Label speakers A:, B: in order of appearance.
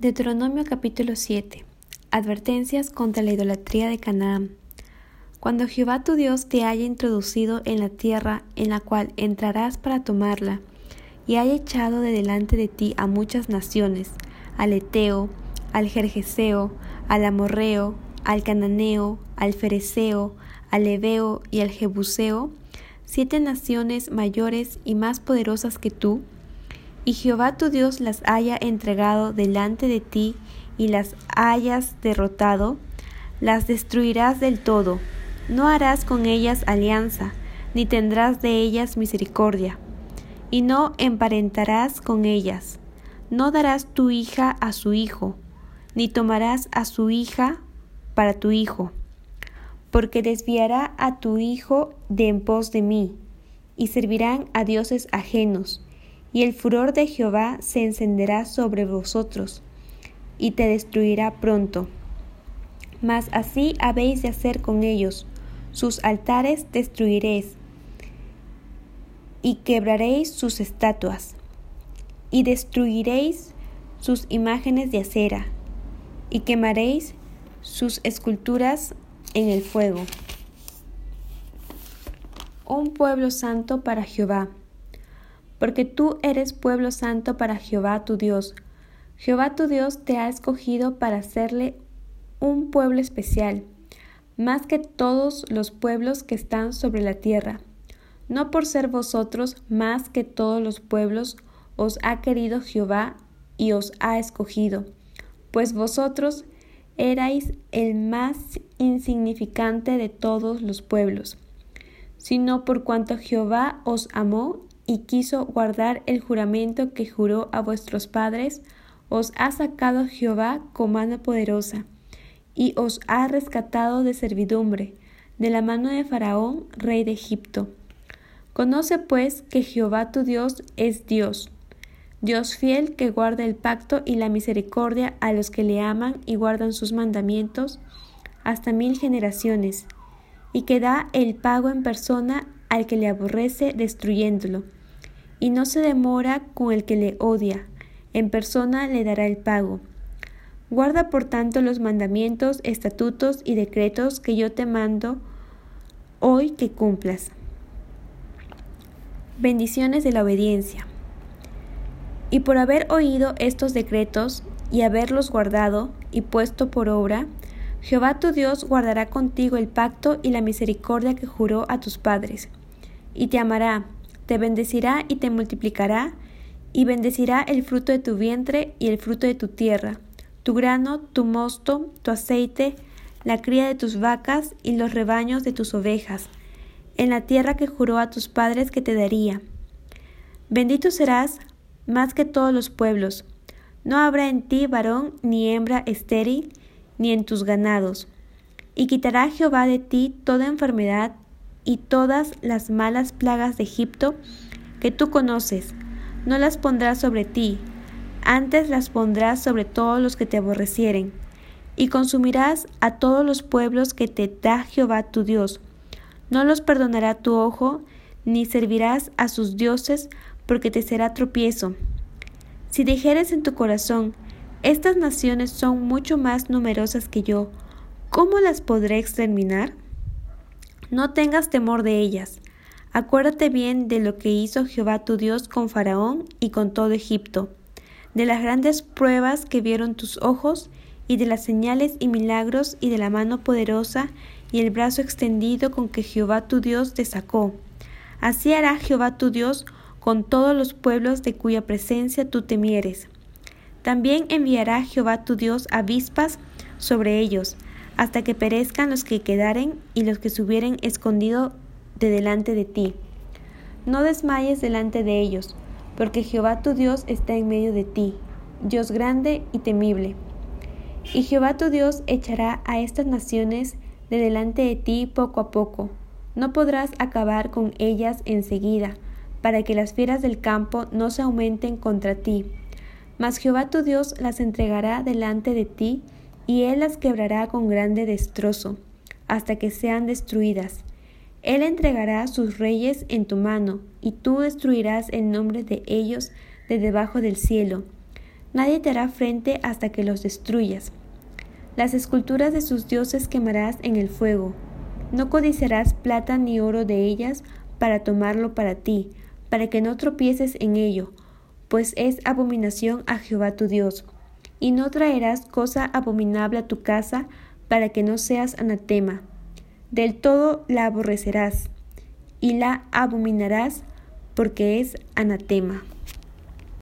A: Deuteronomio capítulo 7. Advertencias contra la idolatría de Canaán. Cuando Jehová tu Dios te haya introducido en la tierra en la cual entrarás para tomarla, y haya echado de delante de ti a muchas naciones, al Eteo, al Jerjeseo, al Amorreo, al Cananeo, al Fereceo, al Ebeo y al Jebuseo, siete naciones mayores y más poderosas que tú, y Jehová tu Dios las haya entregado delante de ti y las hayas derrotado, las destruirás del todo. No harás con ellas alianza, ni tendrás de ellas misericordia, y no emparentarás con ellas. No darás tu hija a su hijo, ni tomarás a su hija para tu hijo, porque desviará a tu hijo de en pos de mí, y servirán a dioses ajenos y el furor de Jehová se encenderá sobre vosotros, y te destruirá pronto. Mas así habéis de hacer con ellos, sus altares destruiréis, y quebraréis sus estatuas, y destruiréis sus imágenes de acera, y quemaréis sus esculturas en el fuego. Un pueblo santo para Jehová porque tú eres pueblo santo para Jehová tu Dios. Jehová tu Dios te ha escogido para hacerle un pueblo especial, más que todos los pueblos que están sobre la tierra. No por ser vosotros más que todos los pueblos os ha querido Jehová y os ha escogido, pues vosotros erais el más insignificante de todos los pueblos, sino por cuanto Jehová os amó y quiso guardar el juramento que juró a vuestros padres, os ha sacado Jehová con mano poderosa, y os ha rescatado de servidumbre, de la mano de Faraón, rey de Egipto. Conoce pues que Jehová tu Dios es Dios, Dios fiel que guarda el pacto y la misericordia a los que le aman y guardan sus mandamientos hasta mil generaciones, y que da el pago en persona al que le aborrece destruyéndolo y no se demora con el que le odia, en persona le dará el pago. Guarda por tanto los mandamientos, estatutos y decretos que yo te mando hoy que cumplas. Bendiciones de la obediencia. Y por haber oído estos decretos y haberlos guardado y puesto por obra, Jehová tu Dios guardará contigo el pacto y la misericordia que juró a tus padres, y te amará te bendecirá y te multiplicará, y bendecirá el fruto de tu vientre y el fruto de tu tierra, tu grano, tu mosto, tu aceite, la cría de tus vacas y los rebaños de tus ovejas, en la tierra que juró a tus padres que te daría. Bendito serás más que todos los pueblos. No habrá en ti varón ni hembra estéril, ni en tus ganados. Y quitará Jehová de ti toda enfermedad y todas las malas plagas de Egipto que tú conoces, no las pondrás sobre ti, antes las pondrás sobre todos los que te aborrecieren, y consumirás a todos los pueblos que te da Jehová tu Dios. No los perdonará tu ojo, ni servirás a sus dioses, porque te será tropiezo. Si dijeres en tu corazón, estas naciones son mucho más numerosas que yo, ¿cómo las podré exterminar? No tengas temor de ellas. Acuérdate bien de lo que hizo Jehová tu Dios con Faraón y con todo Egipto, de las grandes pruebas que vieron tus ojos, y de las señales y milagros, y de la mano poderosa y el brazo extendido con que Jehová tu Dios te sacó. Así hará Jehová tu Dios con todos los pueblos de cuya presencia tú temieres. También enviará Jehová tu Dios avispas sobre ellos, hasta que perezcan los que quedaren y los que se hubieren escondido de delante de ti. No desmayes delante de ellos, porque Jehová tu Dios está en medio de ti, Dios grande y temible. Y Jehová tu Dios echará a estas naciones de delante de ti poco a poco. No podrás acabar con ellas enseguida, para que las fieras del campo no se aumenten contra ti. Mas Jehová tu Dios las entregará delante de ti, y él las quebrará con grande destrozo, hasta que sean destruidas. Él entregará sus reyes en tu mano, y tú destruirás el nombre de ellos de debajo del cielo. Nadie te hará frente hasta que los destruyas. Las esculturas de sus dioses quemarás en el fuego. No codiciarás plata ni oro de ellas para tomarlo para ti, para que no tropieces en ello, pues es abominación a Jehová tu Dios. Y no traerás cosa abominable a tu casa, para que no seas anatema. Del todo la aborrecerás, y la abominarás, porque es anatema.